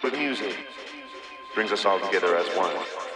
But music brings us all together as one.